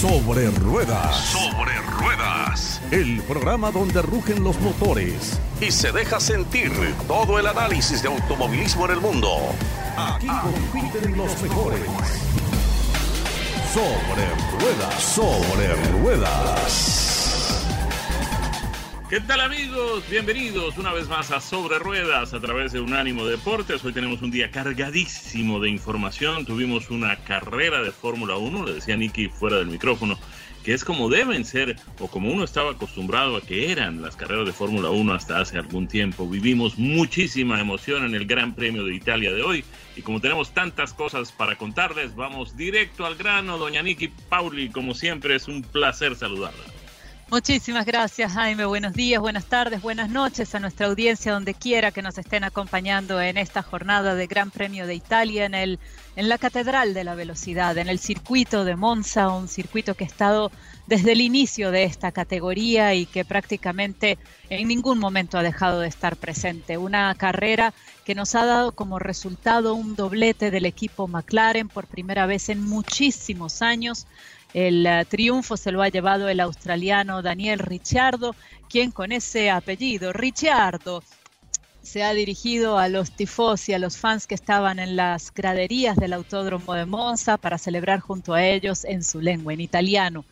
Sobre Ruedas. Sobre Ruedas. El programa donde rugen los motores y se deja sentir todo el análisis de automovilismo en el mundo. Aquí compiten los mejores. Sobre Ruedas. Sobre Ruedas. ¿Qué tal amigos? Bienvenidos una vez más a Sobre Ruedas a través de Unánimo Deportes. Hoy tenemos un día cargadísimo de información. Tuvimos una carrera de Fórmula 1, le decía Nicky fuera del micrófono, que es como deben ser o como uno estaba acostumbrado a que eran las carreras de Fórmula 1 hasta hace algún tiempo. Vivimos muchísima emoción en el Gran Premio de Italia de hoy y como tenemos tantas cosas para contarles, vamos directo al grano. Doña Nicky Pauli, como siempre, es un placer saludarla. Muchísimas gracias, Jaime. Buenos días, buenas tardes, buenas noches a nuestra audiencia donde quiera que nos estén acompañando en esta jornada de Gran Premio de Italia en el en la Catedral de la Velocidad, en el circuito de Monza, un circuito que ha estado desde el inicio de esta categoría y que prácticamente en ningún momento ha dejado de estar presente. Una carrera que nos ha dado como resultado un doblete del equipo McLaren por primera vez en muchísimos años el eh, triunfo se lo ha llevado el australiano Daniel Ricciardo, quien con ese apellido, Ricciardo, se ha dirigido a los tifos y a los fans que estaban en las graderías del Autódromo de Monza para celebrar junto a ellos en su lengua, en italiano.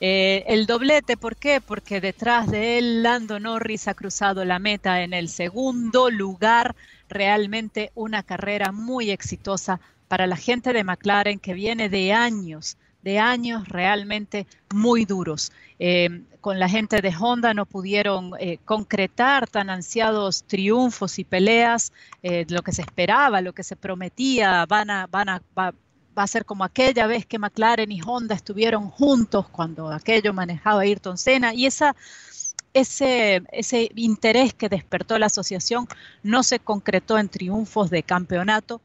Eh, el doblete, ¿por qué? Porque detrás de él Lando Norris ha cruzado la meta en el segundo lugar. Realmente una carrera muy exitosa para la gente de McLaren que viene de años de años realmente muy duros. Eh, con la gente de Honda no pudieron eh, concretar tan ansiados triunfos y peleas, eh, lo que se esperaba, lo que se prometía, van a, van a, va, a ser como aquella vez que McLaren y Honda estuvieron juntos cuando aquello manejaba Ayrton Senna y esa ese, ese interés que despertó la asociación no se concretó en triunfos de campeonato,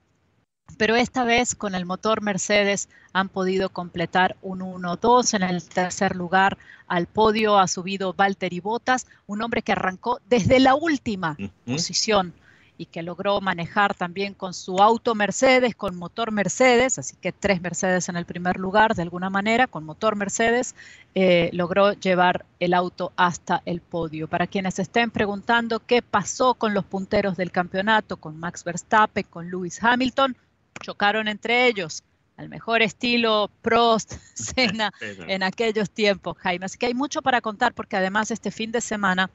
pero esta vez con el motor Mercedes han podido completar un 1-2. En el tercer lugar al podio ha subido Valtteri Bottas, un hombre que arrancó desde la última posición y que logró manejar también con su auto Mercedes, con motor Mercedes, así que tres Mercedes en el primer lugar, de alguna manera, con motor Mercedes, eh, logró llevar el auto hasta el podio. Para quienes estén preguntando qué pasó con los punteros del campeonato, con Max Verstappen, con Lewis Hamilton, chocaron entre ellos al mejor estilo Prost, Senna en aquellos tiempos, Jaime. Así que hay mucho para contar porque además este fin de semana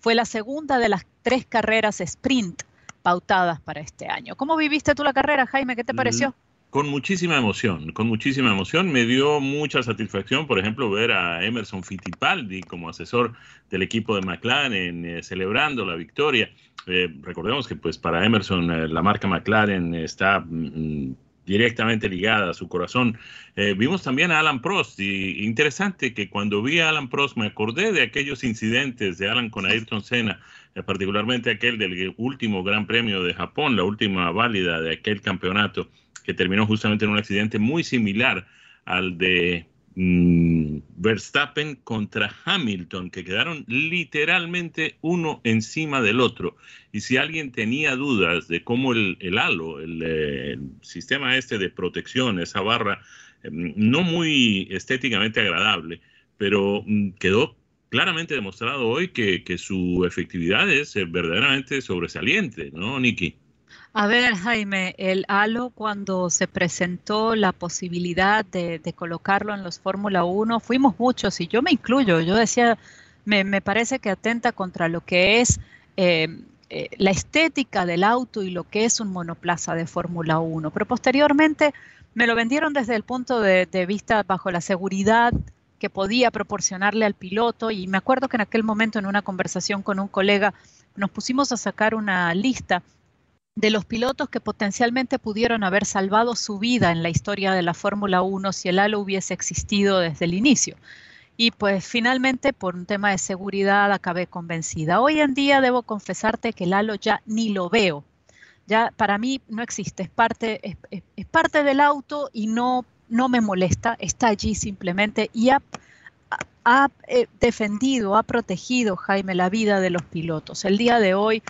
fue la segunda de las tres carreras sprint pautadas para este año. ¿Cómo viviste tú la carrera, Jaime? ¿Qué te mm, pareció? Con muchísima emoción, con muchísima emoción. Me dio mucha satisfacción, por ejemplo, ver a Emerson Fittipaldi como asesor del equipo de McLaren eh, celebrando la victoria. Eh, recordemos que pues para Emerson eh, la marca McLaren está mm, directamente ligada a su corazón. Vimos también a Alan Prost y interesante que cuando vi a Alan Prost me acordé de aquellos incidentes de Alan con Ayrton Senna, particularmente aquel del último Gran Premio de Japón, la última válida de aquel campeonato que terminó justamente en un accidente muy similar al de Mm, Verstappen contra Hamilton, que quedaron literalmente uno encima del otro. Y si alguien tenía dudas de cómo el, halo, eh, el, sistema este de protección, esa barra, em, no muy estéticamente agradable, pero mm, quedó claramente demostrado hoy que, que su efectividad es eh, verdaderamente sobresaliente, ¿no, Nicky? A ver, Jaime, el halo cuando se presentó la posibilidad de, colocarlo en los Fórmula 1, fuimos muchos y yo me incluyo, yo decía, me, parece que atenta contra lo que es eh, eh, la estética del auto y lo que es un monoplaza de Fórmula 1, pero posteriormente me lo vendieron desde el punto de vista bajo la seguridad que podía proporcionarle al piloto y me acuerdo que en aquel momento en una conversación con un colega nos pusimos a sacar una lista de los pilotos que potencialmente pudieron haber salvado su vida en la historia de la Fórmula 1 si el halo hubiese existido desde el inicio. Y pues finalmente por un tema de seguridad acabé convencida. Hoy en día debo confesarte que el halo ya ni lo veo. Ya para mí no existe, es parte, es, parte del auto y no, no me molesta, está allí simplemente y ha, ha eh, defendido, ha protegido, Jaime, la vida de los pilotos. El día de hoy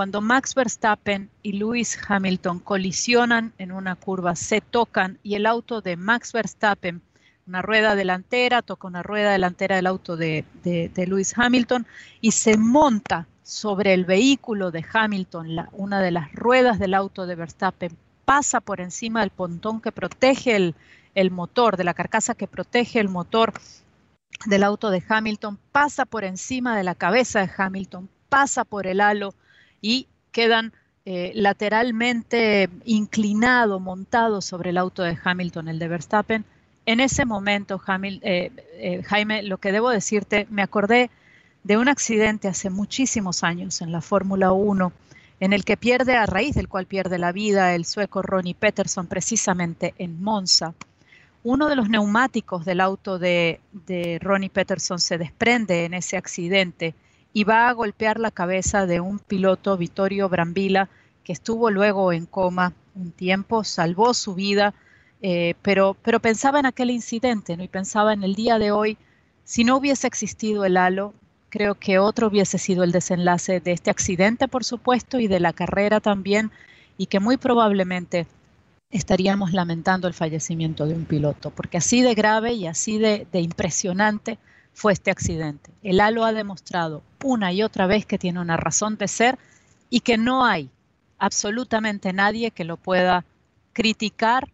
cuando Max Verstappen y Lewis Hamilton colisionan en una curva, se tocan y el auto de Max Verstappen una rueda delantera, toca una rueda delantera del auto de, Lewis Hamilton y se monta sobre el vehículo de Hamilton, una de las ruedas del auto de Verstappen, pasa por encima del pontón que protege el motor, de la carcasa que protege el motor del auto de Hamilton, pasa por encima de la cabeza de Hamilton, pasa por el halo y quedan eh, lateralmente inclinado, montado sobre el auto de Hamilton, el de Verstappen. En ese momento, eh, eh, Jaime, lo que debo decirte, me acordé de un accidente hace muchísimos años en la Fórmula 1, en el que pierde, a raíz del cual pierde la vida el sueco Ronnie Peterson, precisamente en Monza. Uno de los neumáticos del auto de, de Ronnie Peterson se desprende en ese accidente y va a golpear la cabeza de un piloto, Vittorio Brambila, que estuvo luego en coma un tiempo, salvó su vida, eh, pero, pero pensaba en aquel incidente ¿no? y pensaba en el día de hoy, si no hubiese existido el halo, creo que otro hubiese sido el desenlace de este accidente, por supuesto, y de la carrera también, y que muy probablemente estaríamos lamentando el fallecimiento de un piloto, porque así de grave y así de, impresionante fue este accidente. El halo ha demostrado una y otra vez que tiene una razón de ser y que no hay absolutamente nadie que lo pueda criticar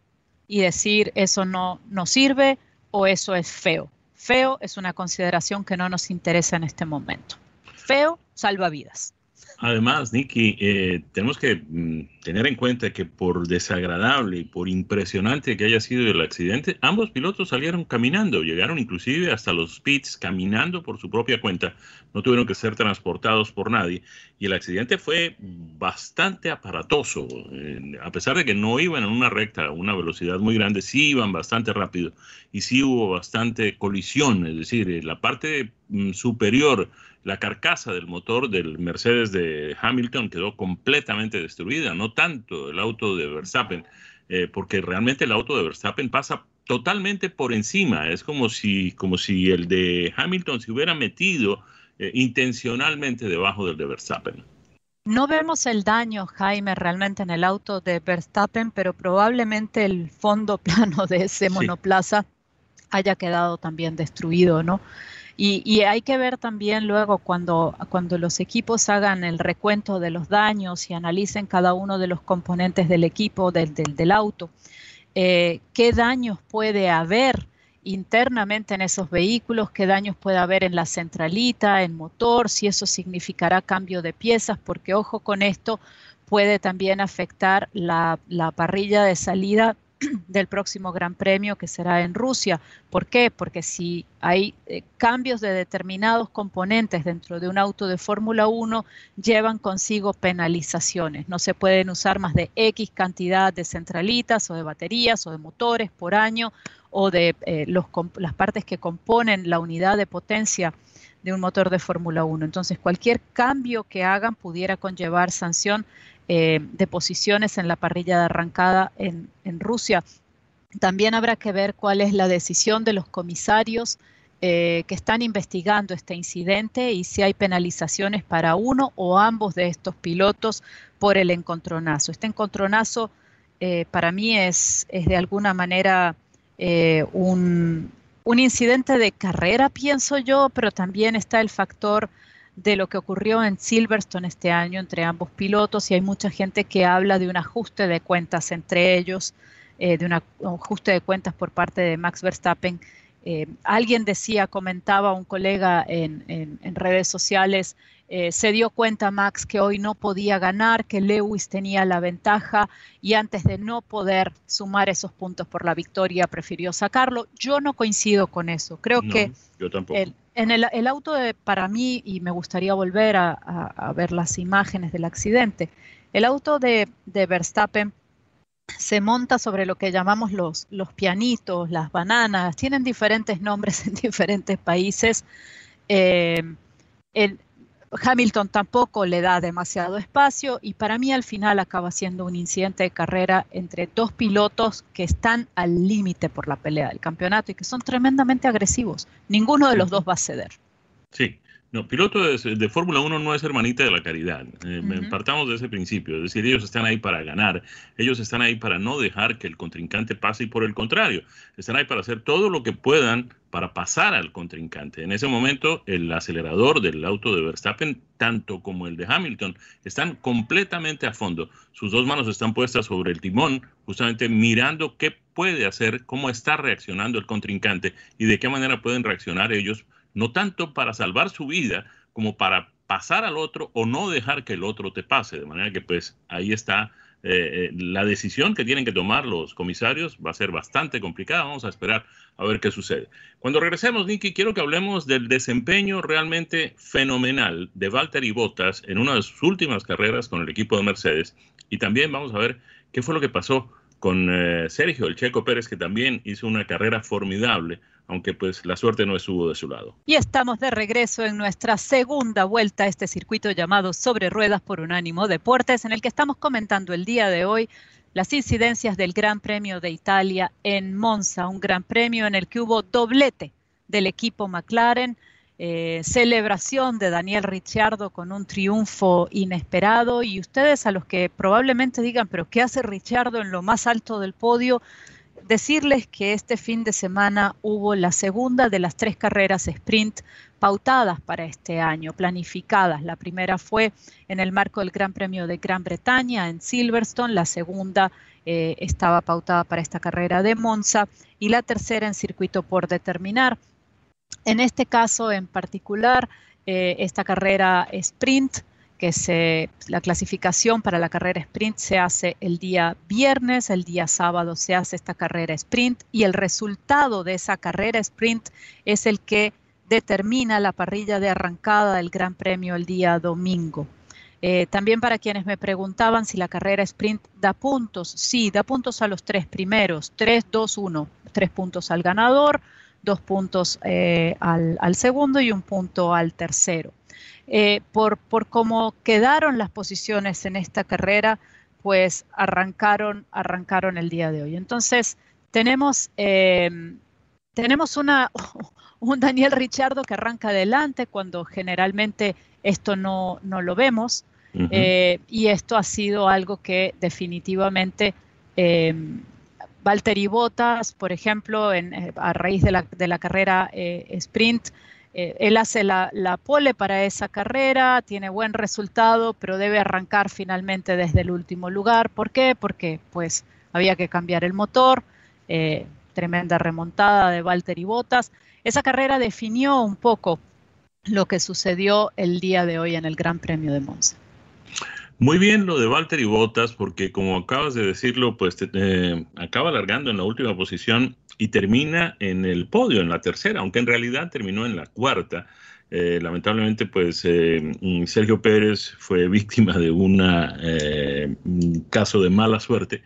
y decir eso no, no sirve o eso es feo. Feo es una consideración que no nos interesa en este momento. Feo salva vidas. Además, Nicky, eh, tenemos que mm, tener en cuenta que por desagradable y por impresionante que haya sido el accidente, ambos pilotos salieron caminando, llegaron inclusive hasta los pits caminando por su propia cuenta, no tuvieron que ser transportados por nadie y el accidente fue bastante aparatoso, eh, a pesar de que no iban en una recta a una velocidad muy grande, sí iban bastante rápido y sí hubo bastante colisión, es decir, la parte mm, superior la carcasa del motor del Mercedes de Hamilton quedó completamente destruida, no tanto el auto de Verstappen, eh, porque realmente el auto de Verstappen pasa totalmente por encima, es como si, como si el de Hamilton se hubiera metido eh, intencionalmente debajo del de Verstappen. No vemos el daño, Jaime, realmente en el auto de Verstappen, pero probablemente el fondo plano de ese monoplaza haya quedado también destruido, ¿no? Y, hay que ver también luego cuando, cuando los equipos hagan el recuento de los daños y analicen cada uno de los componentes del equipo, del, del, auto, eh, qué daños puede haber internamente en esos vehículos, qué daños puede haber en la centralita, en motor, si eso significará cambio de piezas, porque ojo con esto, puede también afectar la, la parrilla de salida del próximo Gran Premio que será en Rusia. ¿Por qué? Porque si hay eh, cambios de determinados componentes dentro de un auto de Fórmula 1, llevan consigo penalizaciones. No se pueden usar más de X cantidad de centralitas o de baterías o de motores por año o de eh, las partes que componen la unidad de potencia de un motor de Fórmula 1. Entonces, cualquier cambio que hagan pudiera conllevar sanción eh, de posiciones en la parrilla de arrancada en, Rusia. También habrá que ver cuál es la decisión de los comisarios eh, que están investigando este incidente y si hay penalizaciones para uno o ambos de estos pilotos por el encontronazo. Este encontronazo eh, para mí es, es, de alguna manera un, un, incidente de carrera, pienso yo, pero también está el factor de lo que ocurrió en Silverstone este año entre ambos pilotos y hay mucha gente que habla de un ajuste de cuentas entre ellos, eh, de un ajuste de cuentas por parte de Max Verstappen. Eh, alguien decía, comentaba un colega en, redes sociales, eh, se dio cuenta Max que hoy no podía ganar, que Lewis tenía la ventaja y antes de no poder sumar esos puntos por la victoria prefirió sacarlo. Yo no coincido con eso. Creo que yo tampoco. En el, auto, de, para mí, y me gustaría volver a, ver las imágenes del accidente, el auto de, Verstappen se monta sobre lo que llamamos los, los pianitos, las bananas, tienen diferentes nombres en diferentes países. Eh, el, Hamilton tampoco le da demasiado espacio y para mí al final acaba siendo un incidente de carrera entre dos pilotos que están al límite por la pelea del campeonato y que son tremendamente agresivos. Ninguno de los dos va a ceder. Sí, No, piloto de, Fórmula 1 no es hermanita de la caridad. Eh, partamos de ese principio. Es decir, ellos están ahí para ganar. Ellos están ahí para no dejar que el contrincante pase y por el contrario, están ahí para hacer todo lo que puedan para pasar al contrincante. En ese momento, el acelerador del auto de Verstappen, tanto como el de Hamilton, están completamente a fondo. Sus dos manos están puestas sobre el timón, justamente mirando qué puede hacer, cómo está reaccionando el contrincante y de qué manera pueden reaccionar ellos no tanto para salvar su vida como para pasar al otro o no dejar que el otro te pase. De manera que pues ahí está eh, eh, la decisión que tienen que tomar los comisarios. Va a ser bastante complicada. Vamos a esperar a ver qué sucede. Cuando regresemos, Nicky, quiero que hablemos del desempeño realmente fenomenal de Valtteri Bottas en una de sus últimas carreras con el equipo de Mercedes. Y también vamos a ver qué fue lo que pasó con eh, Sergio, el Checo Pérez, que también hizo una carrera formidable aunque pues la suerte no estuvo de su lado. Y estamos de regreso en nuestra segunda vuelta a este circuito llamado Sobre Ruedas por Unánimo Deportes, en el que estamos comentando el día de hoy las incidencias del Gran Premio de Italia en Monza, un gran premio en el que hubo doblete del equipo McLaren, eh, celebración de Daniel Ricciardo con un triunfo inesperado y ustedes a los que probablemente digan, pero ¿qué hace Ricciardo en lo más alto del podio? Decirles que este fin de semana hubo la segunda de las tres carreras sprint pautadas para este año, planificadas. La primera fue en el marco del Gran Premio de Gran Bretaña en Silverstone, la segunda eh, estaba pautada para esta carrera de Monza y la tercera en circuito por determinar. En este caso en particular, eh, esta carrera sprint que se, la clasificación para la carrera sprint se hace el día viernes, el día sábado se hace esta carrera sprint y el resultado de esa carrera sprint es el que determina la parrilla de arrancada del Gran Premio el día domingo. Eh, también para quienes me preguntaban si la carrera sprint da puntos, sí, da puntos a los tres primeros, 3, 2, 1, tres puntos al ganador, dos puntos eh, al, al segundo y un punto al tercero. Eh, por, por cómo quedaron las posiciones en esta carrera, pues arrancaron, arrancaron el día de hoy. Entonces, tenemos, eh, tenemos una, un Daniel Richardo que arranca adelante cuando generalmente esto no, no lo vemos. Eh, y esto ha sido algo que definitivamente eh, Valtteri Bottas, por ejemplo, en, a raíz de la, de la carrera sprint, eh, él hace la, pole para esa carrera, tiene buen resultado, pero debe arrancar finalmente desde el último lugar. ¿Por qué? Porque pues había que cambiar el motor, eh, tremenda remontada de Valtteri Bottas. Esa carrera definió un poco lo que sucedió el día de hoy en el Gran Premio de Monza. Muy bien lo de Valtteri Bottas, porque como acabas de decirlo, pues eh, acaba alargando en la última posición y termina en el podio, en la tercera, aunque en realidad terminó en la cuarta. Eh, lamentablemente, pues eh, Sergio Pérez fue víctima de una, un caso de mala suerte.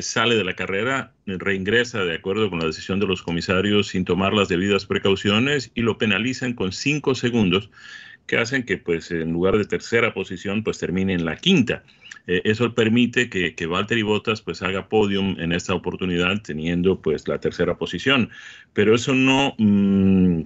sale de la carrera, reingresa de acuerdo con la decisión de los comisarios sin tomar las debidas precauciones y lo penalizan con cinco segundos que hacen que pues en lugar de tercera posición pues termine en la quinta. Eh, eso permite que, que Valtteri Bottas pues haga podium en esta oportunidad teniendo pues la tercera posición. Pero eso no mm,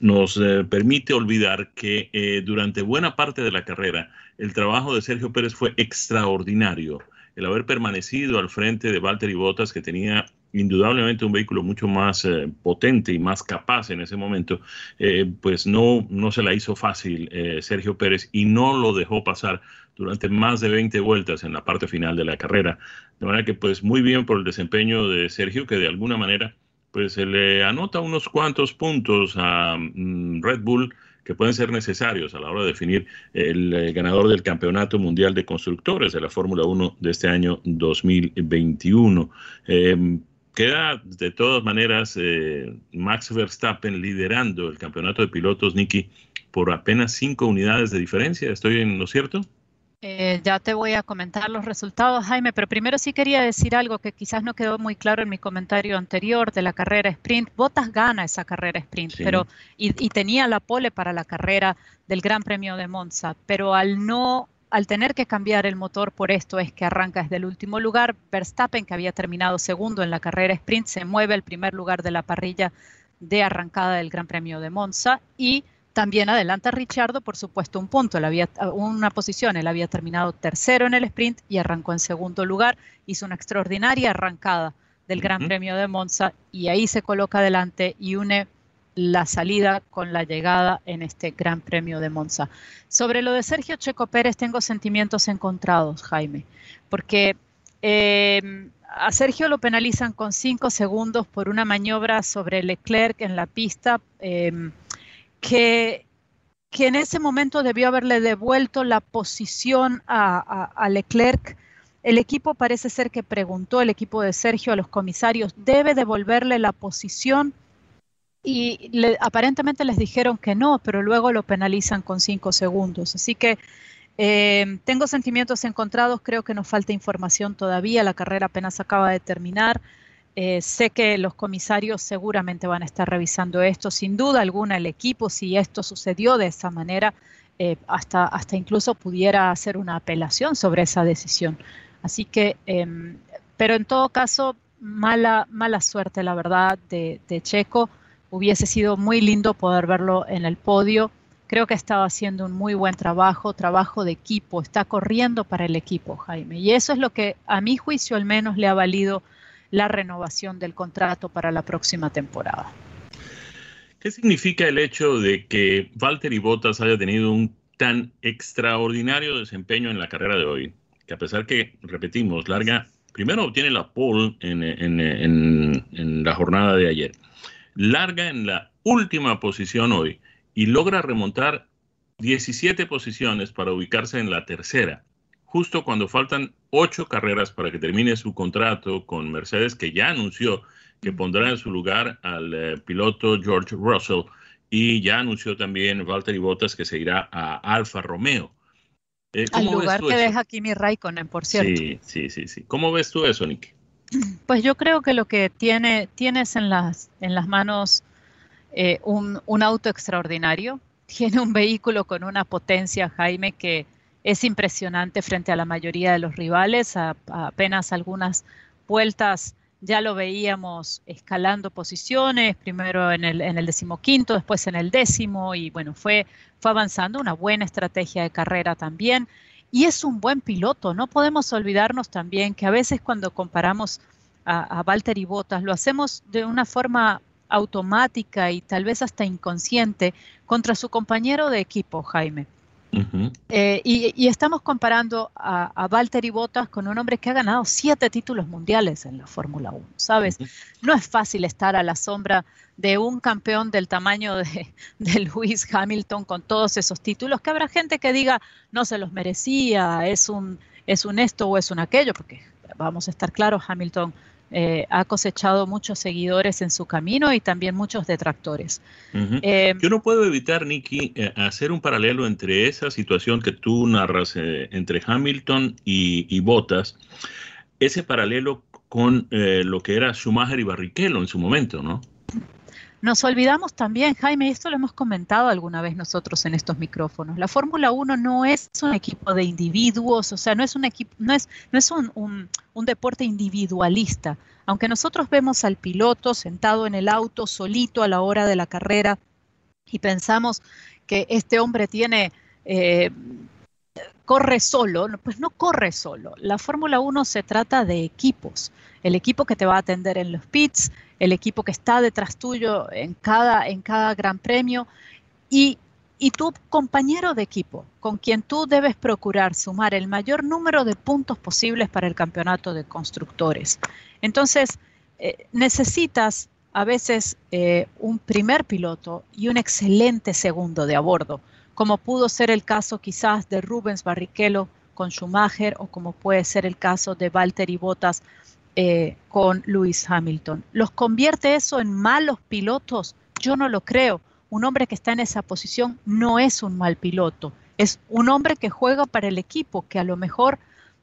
nos eh, permite olvidar que eh, durante buena parte de la carrera el trabajo de Sergio Pérez fue extraordinario. El haber permanecido al frente de Valtteri Bottas que tenía indudablemente un vehículo mucho más eh, potente y más capaz en ese momento, eh, pues no, no se la hizo fácil eh, Sergio Pérez y no lo dejó pasar durante más de 20 vueltas en la parte final de la carrera. De manera que pues muy bien por el desempeño de Sergio, que de alguna manera pues se le anota unos cuantos puntos a mm, Red Bull que pueden ser necesarios a la hora de definir el, ganador del Campeonato Mundial de Constructores de la Fórmula 1 de este año 2021. Queda de todas maneras eh, Max Verstappen liderando el campeonato de pilotos, Nicky, por apenas cinco unidades de diferencia. ¿Estoy en lo cierto? Eh, ya te voy a comentar los resultados, Jaime, pero primero sí quería decir algo que quizás no quedó muy claro en mi comentario anterior de la carrera sprint. Botas gana esa carrera sprint, pero y, y tenía la pole para la carrera del Gran Premio de Monza, pero al no al tener que cambiar el motor por esto es que arranca desde el último lugar. Verstappen, que había terminado segundo en la carrera sprint, se mueve al primer lugar de la parrilla de arrancada del Gran Premio de Monza y También adelanta Richardo, por supuesto, un punto, había, una posición. Él había terminado tercero en el sprint y arrancó en segundo lugar. Hizo una extraordinaria arrancada del Gran Premio de Monza y ahí se coloca adelante y une la salida con la llegada en este Gran Premio de Monza. Sobre lo de Sergio Checo Pérez tengo sentimientos encontrados, Jaime, porque eh, a Sergio lo penalizan con cinco segundos por una maniobra sobre Leclerc en la pista. Eh, que, que en ese momento debió haberle devuelto la posición a, Leclerc. El equipo parece ser que preguntó, el equipo de Sergio a los comisarios, debe devolverle la posición y aparentemente les dijeron que no, pero luego lo penalizan con cinco segundos. Así que eh, tengo sentimientos encontrados, creo que nos falta información todavía, la carrera apenas acaba de terminar. Eh, sé que los comisarios seguramente van a estar revisando esto, sin duda alguna el equipo, si esto sucedió de esa manera, eh, hasta, hasta incluso pudiera hacer una apelación sobre esa decisión. Así que, em, pero en todo caso, mala, mala suerte, la verdad, de, Checo. Hubiese sido muy lindo poder verlo en el podio. Creo que estaba haciendo un muy buen trabajo, trabajo de equipo, está corriendo para el equipo, Jaime. Y eso es lo que a mi juicio al menos le ha valido la renovación del contrato para la próxima temporada. ¿Qué significa el hecho de que Valtteri Bottas haya tenido un tan extraordinario desempeño en la carrera de hoy? Que a pesar que, repetimos, larga, primero obtiene la pole en, en la jornada de ayer, larga en la última posición hoy y logra remontar 17 posiciones para ubicarse en la tercera justo cuando faltan ocho carreras para que termine su contrato con Mercedes, que ya anunció que pondrá en su lugar al eh, piloto George Russell y ya anunció también Valtteri Bottas que se irá a Alfa Romeo. Eh, al lugar que deja Kimi Raikkonen, por cierto. Sí, sí, sí, sí. ¿Cómo ves tú eso, Nicky? Pues yo creo que lo que tiene, tienes en las, en las manos eh, un, auto extraordinario, tiene un vehículo con una potencia, Jaime, que, es impresionante frente a la mayoría de los rivales. Apenas algunas vueltas ya lo veíamos escalando posiciones, primero en el, en el decimoquinto, después en el décimo, y bueno, fue, fue avanzando, una buena estrategia de carrera también. Y es un buen piloto, no podemos olvidarnos también que a veces cuando comparamos a, a Valtteri Bottas lo hacemos de una forma automática y tal vez hasta inconsciente contra su compañero de equipo, Jaime. Eh, y, estamos comparando a, a Valtteri Bottas con un hombre que ha ganado siete títulos mundiales en la Fórmula 1, ¿sabes? No es fácil estar a la sombra de un campeón del tamaño de, de Lewis Hamilton con todos esos títulos, que habrá gente que diga no se los merecía, es un, es un esto o es un aquello, porque vamos a estar claros, Hamilton eh, ha cosechado muchos seguidores en su camino y también muchos detractores. Eh, Yo no puedo evitar, Nicky, eh, hacer un paralelo entre esa situación que tú narras entre Hamilton y, y, Bottas, ese paralelo con lo que era Schumacher y Barrichello en su momento, ¿no? Nos olvidamos también, Jaime, esto lo hemos comentado alguna vez nosotros en estos micrófonos. La Fórmula 1 no es un equipo de individuos, o sea, no es un equipo, no es, no es un, un, deporte individualista. Aunque nosotros vemos al piloto sentado en el auto solito a la hora de la carrera y pensamos que este hombre tiene eh, corre solo, pues no corre solo. La Fórmula 1 se trata de equipos. El equipo que te va a atender en los pits, el equipo que está detrás tuyo en cada, en cada gran premio y, y tu compañero de equipo, con quien tú debes procurar sumar el mayor número de puntos posibles para el campeonato de constructores. Entonces, eh, necesitas a veces eh, un primer piloto y un excelente segundo de a bordo, como pudo ser el caso quizás de Rubens Barrichello con Schumacher o como puede ser el caso de Valtteri Bottas eh, con Lewis Hamilton. ¿Los convierte eso en malos pilotos? Yo no lo creo. Un hombre que está en esa posición no es un mal piloto, es un hombre que juega para el equipo, que a lo mejor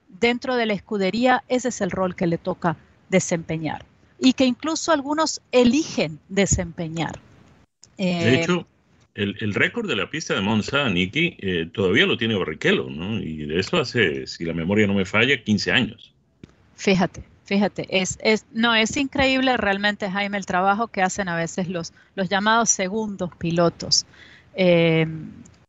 dentro de la escudería ese es el rol que le toca desempeñar y que incluso algunos eligen desempeñar. de eh, hecho, el, récord de la pista de Monza, Nicky, eh, todavía lo tiene Barrichello, ¿no? Y de eso hace, si la memoria no me falla, 15 años. Fíjate, Fíjate, es, es, no, es increíble realmente, Jaime, el trabajo que hacen a veces los, los llamados segundos pilotos. Eh,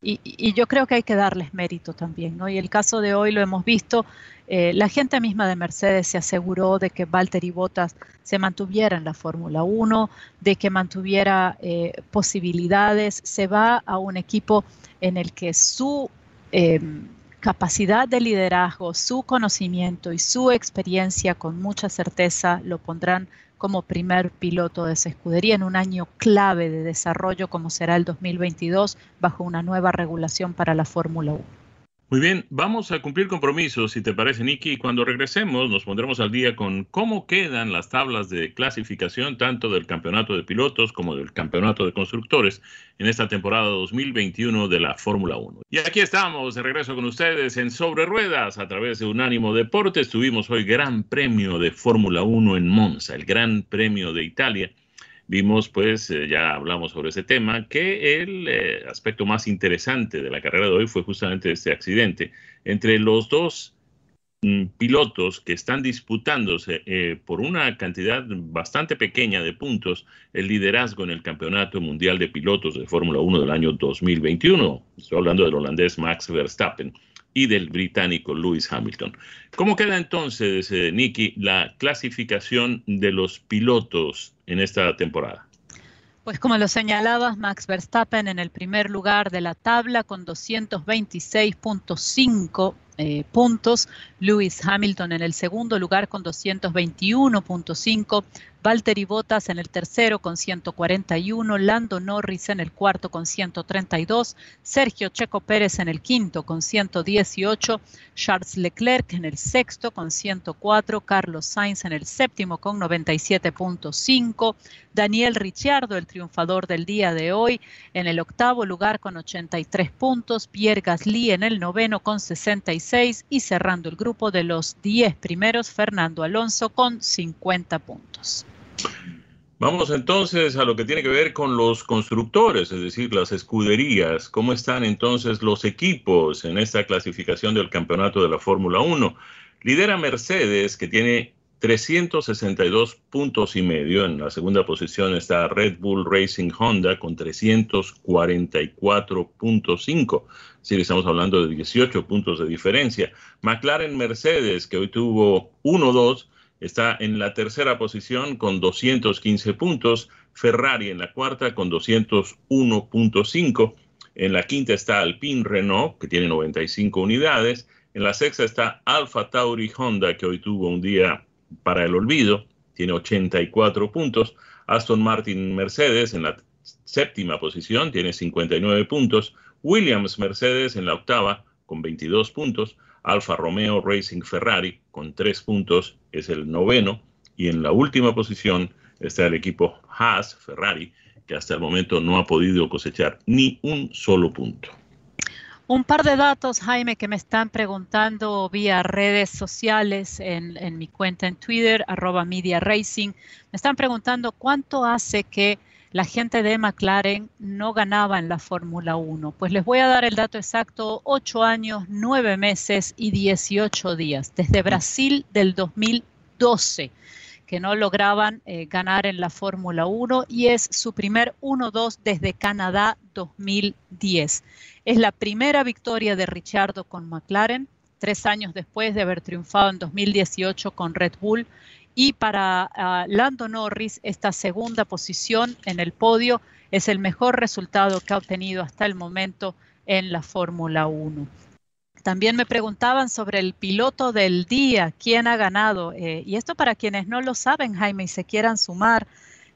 y, yo creo que hay que darles mérito también, ¿no? Y el caso de hoy lo hemos visto, eh, la gente misma de Mercedes se aseguró de que Valtteri Bottas se mantuviera en la Fórmula 1, de que mantuviera eh, posibilidades, se va a un equipo en el que su em, capacidad de liderazgo, su conocimiento y su experiencia con mucha certeza lo pondrán como primer piloto de esa escudería en un año clave de desarrollo como será el 2022 bajo una nueva regulación para la Fórmula 1. Muy bien, vamos a cumplir compromisos, si te parece, Nicky. Y cuando regresemos, nos pondremos al día con cómo quedan las tablas de clasificación tanto del campeonato de pilotos como del campeonato de constructores en esta temporada 2021 de la Fórmula 1. Y aquí estamos, de regreso con ustedes en Sobre Ruedas a través de Unánimo Deportes. Tuvimos hoy Gran Premio de Fórmula 1 en Monza, el Gran Premio de Italia vimos, pues, eh, ya hablamos sobre ese tema, que el eh, aspecto más interesante de la carrera de hoy fue justamente este accidente entre los dos mm, pilotos que están disputándose eh, por una cantidad bastante pequeña de puntos el liderazgo en el Campeonato Mundial de Pilotos de Fórmula 1 del año 2021. Estoy hablando del holandés Max Verstappen y del británico Lewis Hamilton. ¿Cómo queda entonces, eh, Nicky, la clasificación de los pilotos en esta temporada? Pues como lo señalabas, Max Verstappen en el primer lugar de la tabla con 226.5 eh, puntos, Lewis Hamilton en el segundo lugar con 221.5, Valtteri Bottas en el tercero con 141, Lando Norris en el cuarto con 132, Sergio Checo Pérez en el quinto con 118, Charles Leclerc en el sexto con 104, Carlos Sainz en el séptimo con 97.5, Daniel Ricciardo, el triunfador del día de hoy, en el octavo lugar con 83 puntos, Pierre Gasly en el noveno con 66 y cerrando el grupo de los 10 primeros, Fernando Alonso con 50 puntos. Vamos entonces a lo que tiene que ver con los constructores, es decir, las escuderías. ¿Cómo están entonces los equipos en esta clasificación del campeonato de la Fórmula 1? Lidera Mercedes, que tiene 362 puntos y medio. En la segunda posición está Red Bull Racing Honda con 344.5. Si estamos hablando de 18 puntos de diferencia. McLaren Mercedes, que hoy tuvo 1-2 está en la tercera posición con 215 puntos, Ferrari en la cuarta con 201.5, en la quinta está Alpine Renault, que tiene 95 unidades, en la sexta está Alfa Tauri Honda, que hoy tuvo un día para el olvido, tiene 84 puntos, Aston Martin Mercedes en la séptima posición, tiene 59 puntos, Williams Mercedes en la octava con 22 puntos, Alfa Romeo Racing Ferrari con tres puntos es el noveno. Y en la última posición está el equipo Haas Ferrari que hasta el momento no ha podido cosechar ni un solo punto. Un par de datos, Jaime, que me están preguntando vía redes sociales en, mi cuenta en Twitter, arroba Media Racing. Me están preguntando cuánto hace que la gente de McLaren no ganaba en la Fórmula 1. Pues les voy a dar el dato exacto, 8 años, 9 meses y 18 días, desde Brasil del 2012 que no lograban eh, ganar en la Fórmula 1 y es su primer 1-2 desde Canadá 2010. Es la primera victoria de Richardo con McLaren, tres años después de haber triunfado en 2018 con Red Bull y para uh, Lando Norris, esta segunda posición en el podio es el mejor resultado que ha obtenido hasta el momento en la Fórmula 1. También me preguntaban sobre el piloto del día, quién ha ganado. Eh, y esto para quienes no lo saben, Jaime, y se quieran sumar,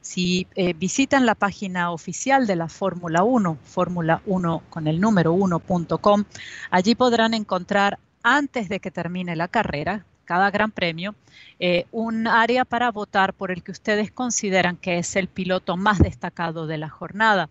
si eh, visitan la página oficial de la Fórmula 1, Fórmula 1 con el número 1.com, allí podrán encontrar antes de que termine la carrera, cada gran premio, eh, un área para votar por el que ustedes consideran que es el piloto más destacado de la jornada.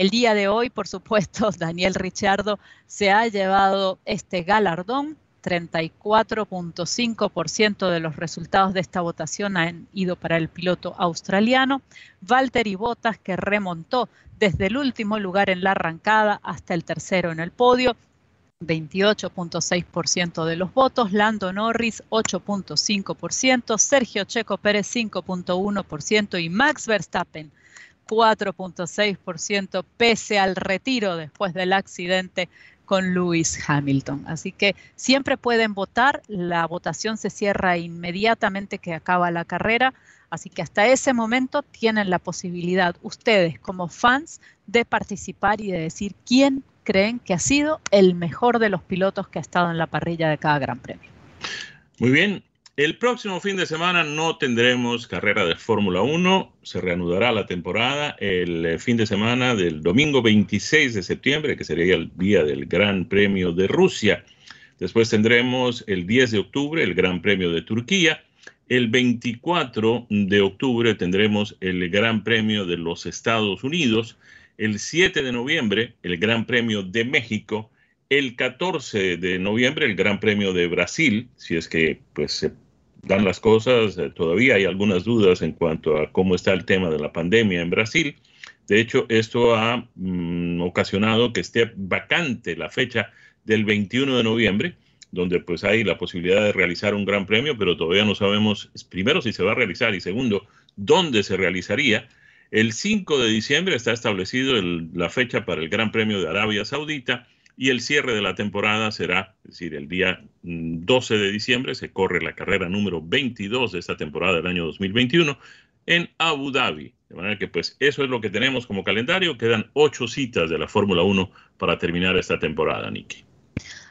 El día de hoy, por supuesto, Daniel Richardo se ha llevado este galardón. 34.5% de los resultados de esta votación han ido para el piloto australiano. Valtteri Bottas, que remontó desde el último lugar en la arrancada hasta el tercero en el podio, 28.6% de los votos, Lando Norris 8.5%, Sergio Checo Pérez 5.1% y Max Verstappen 64.6% pese al retiro después del accidente con Lewis Hamilton. Así que siempre pueden votar, la votación se cierra inmediatamente que acaba la carrera, así que hasta ese momento tienen la posibilidad ustedes como fans de participar y de decir quién creen que ha sido el mejor de los pilotos que ha estado en la parrilla de cada Gran Premio. Muy bien, el próximo fin de semana no tendremos carrera de Fórmula 1, se reanudará la temporada el eh, fin de semana del domingo 26 de septiembre, que sería el día del Gran Premio de Rusia. Después tendremos el 10 de octubre el Gran Premio de Turquía. El 24 de octubre tendremos el Gran Premio de los Estados Unidos. El 7 de noviembre el Gran Premio de México. El 14 de noviembre el Gran Premio de Brasil, si es que pues se dan las cosas, eh, todavía hay algunas dudas en cuanto a cómo está el tema de la pandemia en Brasil. De hecho, esto ha mm, ocasionado que esté vacante la fecha del 21 de noviembre, donde pues hay la posibilidad de realizar un gran premio, pero todavía no sabemos primero si se va a realizar y segundo, dónde se realizaría. El 5 de diciembre está establecido la fecha para el Gran Premio de Arabia Saudita y el cierre de la temporada será, es decir, el día 12 mm, de diciembre se corre la carrera número 22 de esta temporada del año 2021 en Abu Dhabi. De manera que pues eso es lo que tenemos como calendario. Quedan ocho citas de la Fórmula 1 para terminar esta temporada, Nicky.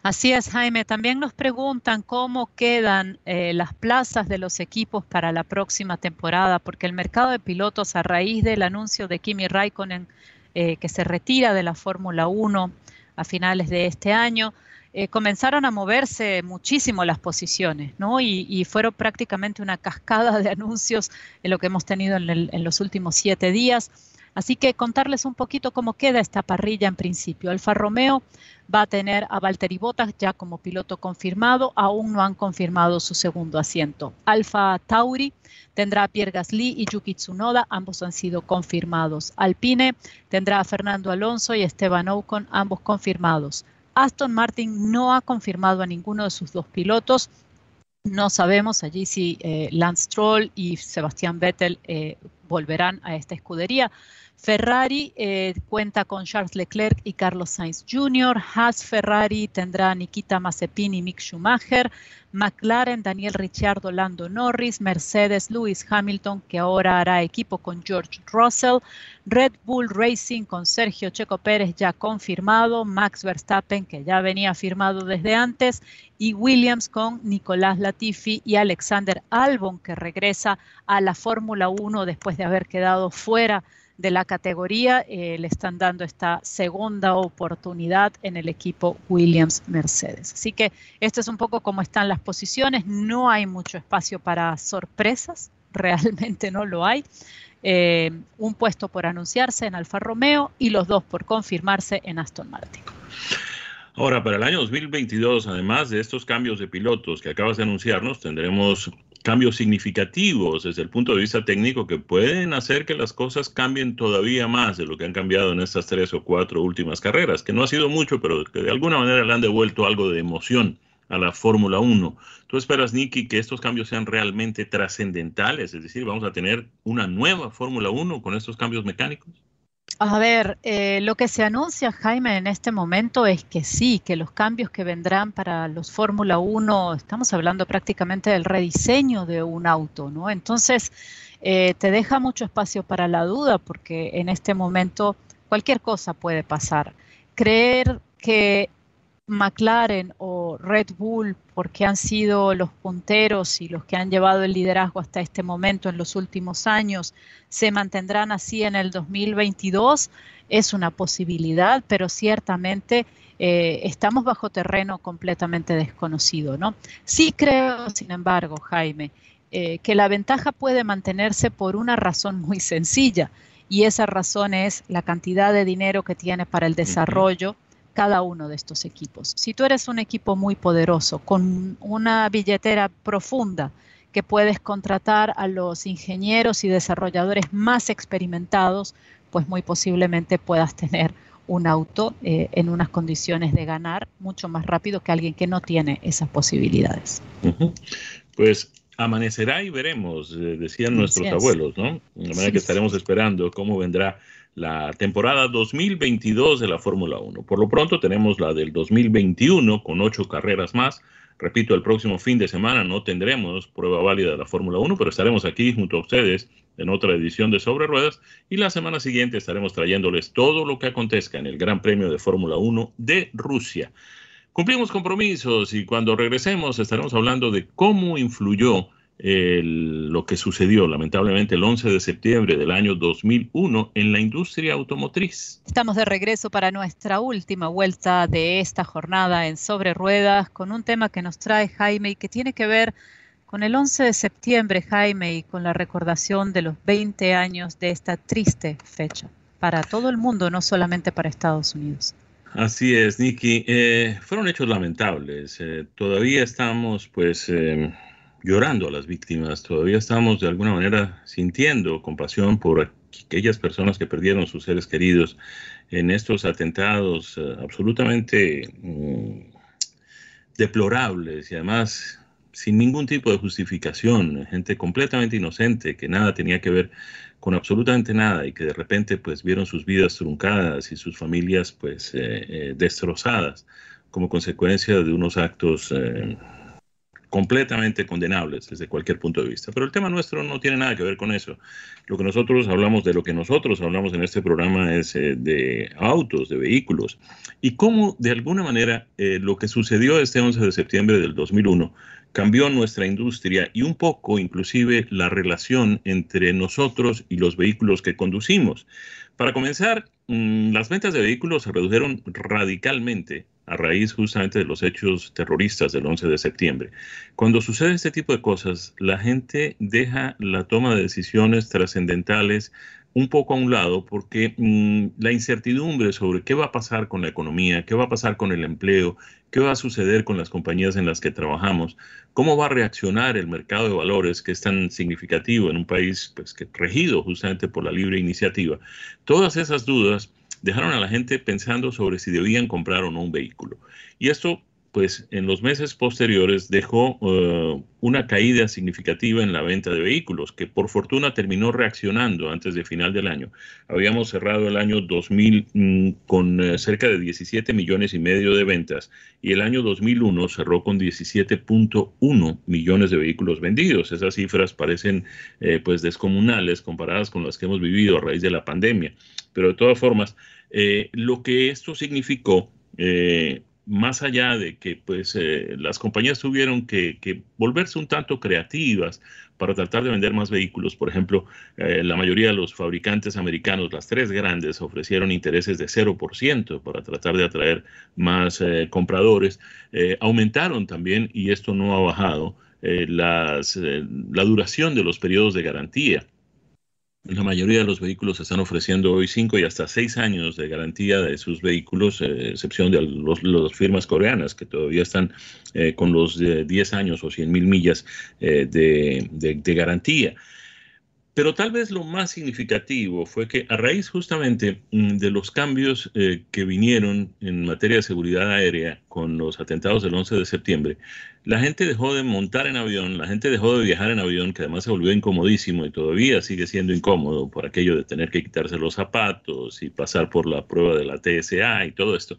Así es, Jaime. También nos preguntan cómo quedan eh, las plazas de los equipos para la próxima temporada, porque el mercado de pilotos a raíz del anuncio de Kimi Raikkonen eh, que se retira de la Fórmula 1 a finales de este año, eh, comenzaron a moverse muchísimo las posiciones, ¿no? Y, fueron prácticamente una cascada de anuncios en lo que hemos tenido en, los últimos siete días. Así que contarles un poquito cómo queda esta parrilla en principio. Alfa Romeo va a tener a Valtteri Bottas ya como piloto confirmado, aún no han confirmado su segundo asiento. Alfa Tauri tendrá a Pierre Gasly y Yuki Tsunoda, ambos han sido confirmados. Alpine tendrá a Fernando Alonso y Esteban Ocon, ambos confirmados. Aston Martin no ha confirmado a ninguno de sus dos pilotos. No sabemos allí si eh, Lance Stroll y Sebastián Vettel eh, volverán a esta escudería. Ferrari eh, cuenta con Charles Leclerc y Carlos Sainz Jr. Haas Ferrari tendrá Nikita Mazepin y Mick Schumacher. McLaren, Daniel Ricciardo, Lando Norris. Mercedes, Lewis Hamilton, que ahora hará equipo con George Russell. Red Bull Racing con Sergio Checo Pérez ya confirmado. Max Verstappen, que ya venía firmado desde antes. Y Williams con Nicolás Latifi y Alexander Albon, que regresa a la Fórmula 1 después de haber quedado fuera de la categoría eh, le están dando esta segunda oportunidad en el equipo Williams Mercedes. Así que esto es un poco cómo están las posiciones. No hay mucho espacio para sorpresas, realmente no lo hay. Eh, un puesto por anunciarse en Alfa Romeo y los dos por confirmarse en Aston Martin. Ahora, para el año 2022, además de estos cambios de pilotos que acabas de anunciarnos, tendremos cambios significativos desde el punto de vista técnico que pueden hacer que las cosas cambien todavía más de lo que han cambiado en estas tres o cuatro últimas carreras, que no ha sido mucho, pero que de alguna manera le han devuelto algo de emoción a la Fórmula 1. ¿Tú esperas, Nicky, que estos cambios sean realmente trascendentales? Es decir, vamos a tener una nueva Fórmula 1 con estos cambios mecánicos? A ver, eh, lo que se anuncia, Jaime, en este momento es que sí, que los cambios que vendrán para los Fórmula 1, estamos hablando prácticamente del rediseño de un auto, ¿no? Entonces, eh, te deja mucho espacio para la duda porque en este momento cualquier cosa puede pasar. Creer que McLaren o Red Bull, porque han sido los punteros y los que han llevado el liderazgo hasta este momento en los últimos años, se mantendrán así en el 2022, es una posibilidad, pero ciertamente eh, estamos bajo terreno completamente desconocido, ¿no? Sí creo, sin embargo, Jaime, eh, que la ventaja puede mantenerse por una razón muy sencilla, y esa razón es la cantidad de dinero que tiene para el desarrollo cada uno de estos equipos. Si tú eres un equipo muy poderoso, con una billetera profunda, que puedes contratar a los ingenieros y desarrolladores más experimentados, pues muy posiblemente puedas tener un auto eh, en unas condiciones de ganar mucho más rápido que alguien que no tiene esas posibilidades. Pues amanecerá y veremos, eh, decían nuestros abuelos, ¿no? De manera que estaremos esperando cómo vendrá la temporada 2022 de la Fórmula 1. Por lo pronto tenemos la del 2021 con ocho carreras más. Repito, el próximo fin de semana no tendremos prueba válida de la Fórmula 1, pero estaremos aquí junto a ustedes en otra edición de Sobre Ruedas y la semana siguiente estaremos trayéndoles todo lo que acontezca en el Gran Premio de Fórmula 1 de Rusia. Cumplimos compromisos y cuando regresemos estaremos hablando de cómo influyó lo que sucedió lamentablemente el 11 de septiembre del año 2001 en la industria automotriz. Estamos de regreso para nuestra última vuelta de esta jornada en Sobre Ruedas con un tema que nos trae Jaime y que tiene que ver con el 11 de septiembre, Jaime, y con la recordación de los 20 años de esta triste fecha para todo el mundo, no solamente para Estados Unidos. Así es, Nicky. Eh, fueron hechos lamentables. Eh, todavía estamos, pues, eh, llorando a las víctimas. Todavía estamos, de alguna manera, sintiendo compasión por aquellas personas que perdieron sus seres queridos en estos atentados absolutamente mm, deplorables y además sin ningún tipo de justificación. Gente completamente inocente que nada tenía que ver con absolutamente nada y que de repente pues vieron sus vidas truncadas y sus familias pues eh, eh, destrozadas como consecuencia de unos actos eh, completamente condenables desde cualquier punto de vista. Pero el tema nuestro no tiene nada que ver con eso. Lo que nosotros hablamos, de lo que nosotros hablamos en este programa es de autos, de vehículos, y cómo de alguna manera lo que sucedió este 11 de septiembre del 2001 cambió nuestra industria y un poco inclusive la relación entre nosotros y los vehículos que conducimos. Para comenzar, mm, las ventas de vehículos se redujeron radicalmente a raíz justamente de los hechos terroristas del 11 de septiembre. Cuando sucede este tipo de cosas, la gente deja la toma de decisiones trascendentales un poco a un lado porque mm, la incertidumbre sobre qué va a pasar con la economía, qué va a pasar con el empleo, qué va a suceder con las compañías en las que trabajamos, cómo va a reaccionar el mercado de valores que es tan significativo en un país pues, que, regido justamente por la libre iniciativa. Todas esas dudas dejaron a la gente pensando sobre si debían comprar o no un vehículo. Y esto pues en los meses posteriores dejó uh, una caída significativa en la venta de vehículos, que por fortuna terminó reaccionando antes de final del año. Habíamos cerrado el año 2000 mm, con uh, cerca de 17 millones y medio de ventas y el año 2001 cerró con 17.1 millones de vehículos vendidos. Esas cifras parecen eh, pues descomunales comparadas con las que hemos vivido a raíz de la pandemia, pero de todas formas, eh, lo que esto significó eh, más allá de que pues eh, las compañías tuvieron que, volverse un tanto creativas para tratar de vender más vehículos, por ejemplo, la mayoría de los fabricantes americanos, las tres grandes, ofrecieron intereses de 0% para tratar de atraer más compradores, aumentaron también, y esto no ha bajado, las, la duración de los periodos de garantía. La mayoría de los vehículos están ofreciendo hoy 5 y hasta 6 años de garantía de sus vehículos, eh, excepción de las firmas coreanas que todavía están eh, con los 10 años o 100 mil millas eh, de garantía. Pero tal vez lo más significativo fue que a raíz justamente mm, de los cambios eh, que vinieron en materia de seguridad aérea con los atentados del 11 de septiembre, la gente dejó de montar en avión, la gente dejó de viajar en avión, que además se volvió incomodísimo y todavía sigue siendo incómodo por aquello de tener que quitarse los zapatos y pasar por la prueba de la TSA y todo esto.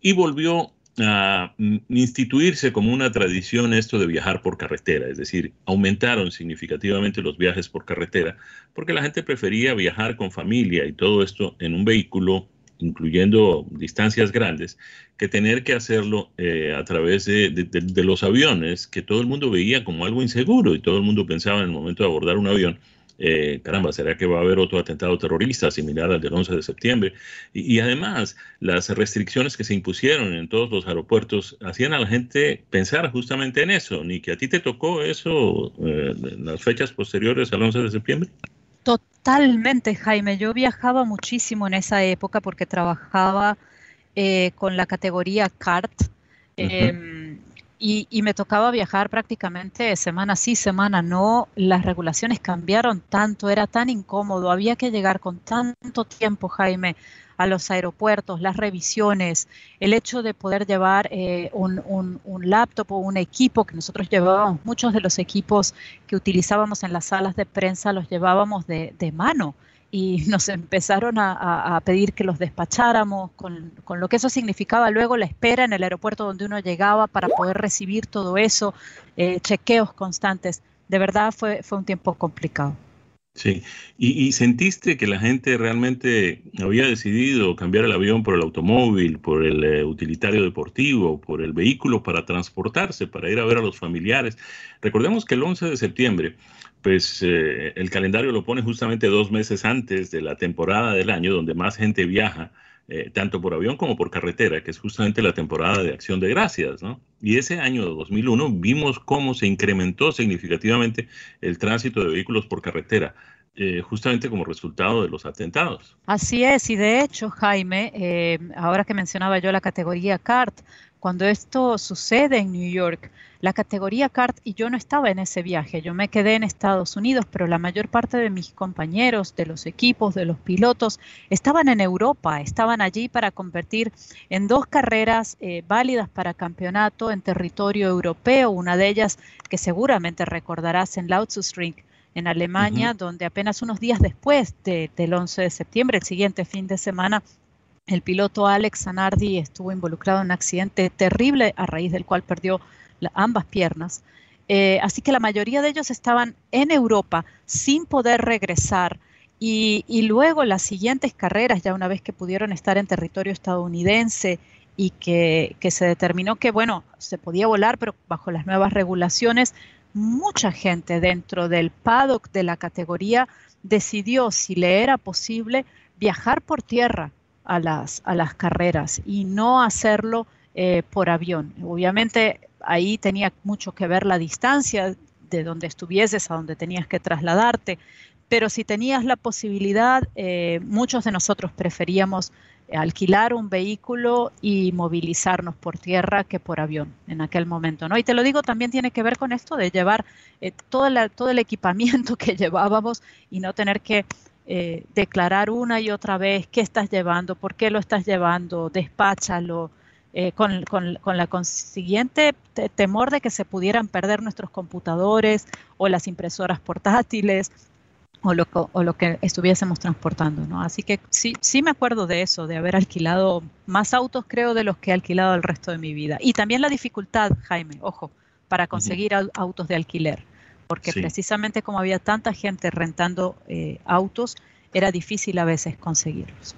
Y volvió a instituirse como una tradición esto de viajar por carretera, es decir, aumentaron significativamente los viajes por carretera porque la gente prefería viajar con familia y todo esto en un vehículo, incluyendo distancias grandes, que tener que hacerlo eh, a través de, los aviones, que todo el mundo veía como algo inseguro y todo el mundo pensaba en el momento de abordar un avión eh, caramba, ¿será que va a haber otro atentado terrorista similar al del 11 de septiembre? Y, además, las restricciones que se impusieron en todos los aeropuertos hacían a la gente pensar justamente en eso, ni que a ti te tocó eso eh, en las fechas posteriores al 11 de septiembre. Totalmente, Jaime. Yo viajaba muchísimo en esa época porque trabajaba eh, con la categoría CART y, me tocaba viajar prácticamente semana sí, semana no. Las regulaciones cambiaron tanto, era tan incómodo, había que llegar con tanto tiempo, Jaime, a los aeropuertos, las revisiones, el hecho de poder llevar eh, un, laptop o un equipo que nosotros llevábamos, muchos de los equipos que utilizábamos en las salas de prensa los llevábamos de mano y nos empezaron a, pedir que los despacháramos, con, lo que eso significaba luego la espera en el aeropuerto donde uno llegaba para poder recibir todo eso, eh, chequeos constantes. De verdad fue, fue un tiempo complicado. Sí, y, sentiste que la gente realmente había decidido cambiar el avión por el automóvil, por el eh, utilitario deportivo, por el vehículo para transportarse, para ir a ver a los familiares. Recordemos que el 11 de septiembre pues eh, el calendario lo pone justamente dos meses antes de la temporada del año donde más gente viaja, eh, tanto por avión como por carretera, que es justamente la temporada de acción de gracias, ¿no? Y ese año de 2001 vimos cómo se incrementó significativamente el tránsito de vehículos por carretera. Eh, justamente como resultado de los atentados. Así es, y de hecho, Jaime, ahora que mencionaba yo la categoría CART, cuando esto sucede en New York, la categoría CART, y yo no estaba en ese viaje, yo me quedé en Estados Unidos, pero la mayor parte de mis compañeros, de los equipos, de los pilotos, estaban en Europa, estaban allí para competir en dos carreras eh, válidas para campeonato en territorio europeo, una de ellas que seguramente recordarás en Lautzustring en Alemania, donde apenas unos días después del 11 de septiembre, el siguiente fin de semana, el piloto Alex Zanardi estuvo involucrado en un accidente terrible a raíz del cual perdió ambas piernas. Eh, así que la mayoría de ellos estaban en Europa sin poder regresar y, luego las siguientes carreras, ya una vez que pudieron estar en territorio estadounidense y que, se determinó que, bueno, se podía volar, pero bajo las nuevas regulaciones, mucha gente dentro del paddock de la categoría decidió, si le era posible, viajar por tierra a las, a las carreras y no hacerlo eh, por avión. Obviamente ahí tenía mucho que ver la distancia de donde estuvieses a donde tenías que trasladarte, pero si tenías la posibilidad, eh, muchos de nosotros preferíamos alquilar un vehículo y movilizarnos por tierra que por avión en aquel momento, ¿no? Y te lo digo, también tiene que ver con esto de llevar eh, todo, todo, el equipamiento que llevábamos y no tener que eh, declarar una y otra vez qué estás llevando, por qué lo estás llevando, despáchalo, eh, con, la consiguiente temor de que se pudieran perder nuestros computadores o las impresoras portátiles o lo, o lo que estuviésemos transportando, ¿no? Así que sí, sí me acuerdo de eso, de haber alquilado más autos, creo, de los que he alquilado el resto de mi vida. Y también la dificultad, Jaime, ojo, para conseguir autos de alquiler, porque precisamente como había tanta gente rentando eh, autos, era difícil a veces conseguirlos.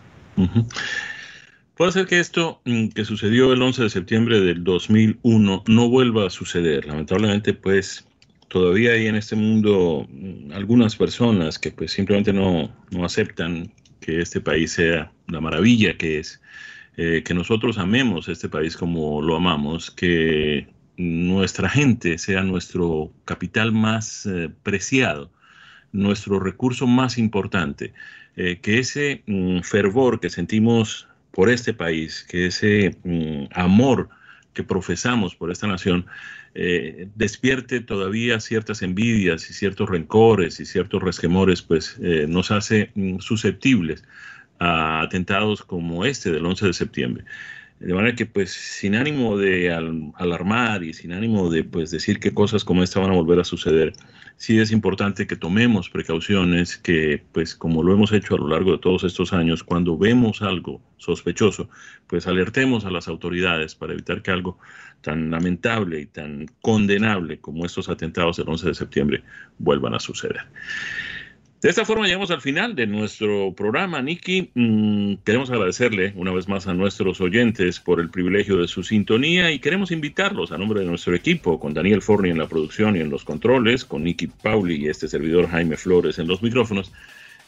Puede ser que esto mm, que sucedió el 11 de septiembre del 2001 no vuelva a suceder. Lamentablemente, pues todavía hay en este mundo mm, algunas personas que pues simplemente no, aceptan que este país sea la maravilla que es, eh, que nosotros amemos este país como lo amamos, que nuestra gente sea nuestro capital más eh, preciado, nuestro recurso más importante, eh, que ese mm, fervor que sentimos por este país, que ese mm, amor que profesamos por esta nación eh, despierte todavía ciertas envidias y ciertos rencores y ciertos resquemores, pues eh, nos hace mm, susceptibles a atentados como este del 11 de septiembre. De manera que, pues, sin ánimo de alarmar y sin ánimo de, pues, decir que cosas como esta van a volver a suceder, sí es importante que tomemos precauciones, que, pues, como lo hemos hecho a lo largo de todos estos años, cuando vemos algo sospechoso, pues, alertemos a las autoridades para evitar que algo tan lamentable y tan condenable como estos atentados del 11 de septiembre vuelvan a suceder. De esta forma llegamos al final de nuestro programa, Nicky. Mm, queremos agradecerle una vez más a nuestros oyentes por el privilegio de su sintonía y queremos invitarlos a nombre de nuestro equipo, con Daniel Forni en la producción y en los controles, con Nicky Pauli y este servidor Jaime Flores en los micrófonos,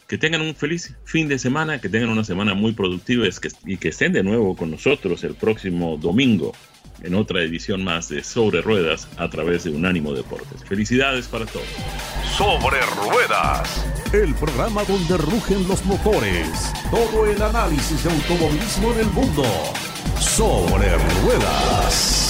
que tengan un feliz fin de semana, que tengan una semana muy productiva y que estén de nuevo con nosotros el próximo domingo en otra edición más de Sobre Ruedas a través de Unánimo Deportes. Felicidades para todos. Sobre Ruedas, el programa donde rugen los motores, todo el análisis de automovilismo en el mundo. Sobre Ruedas.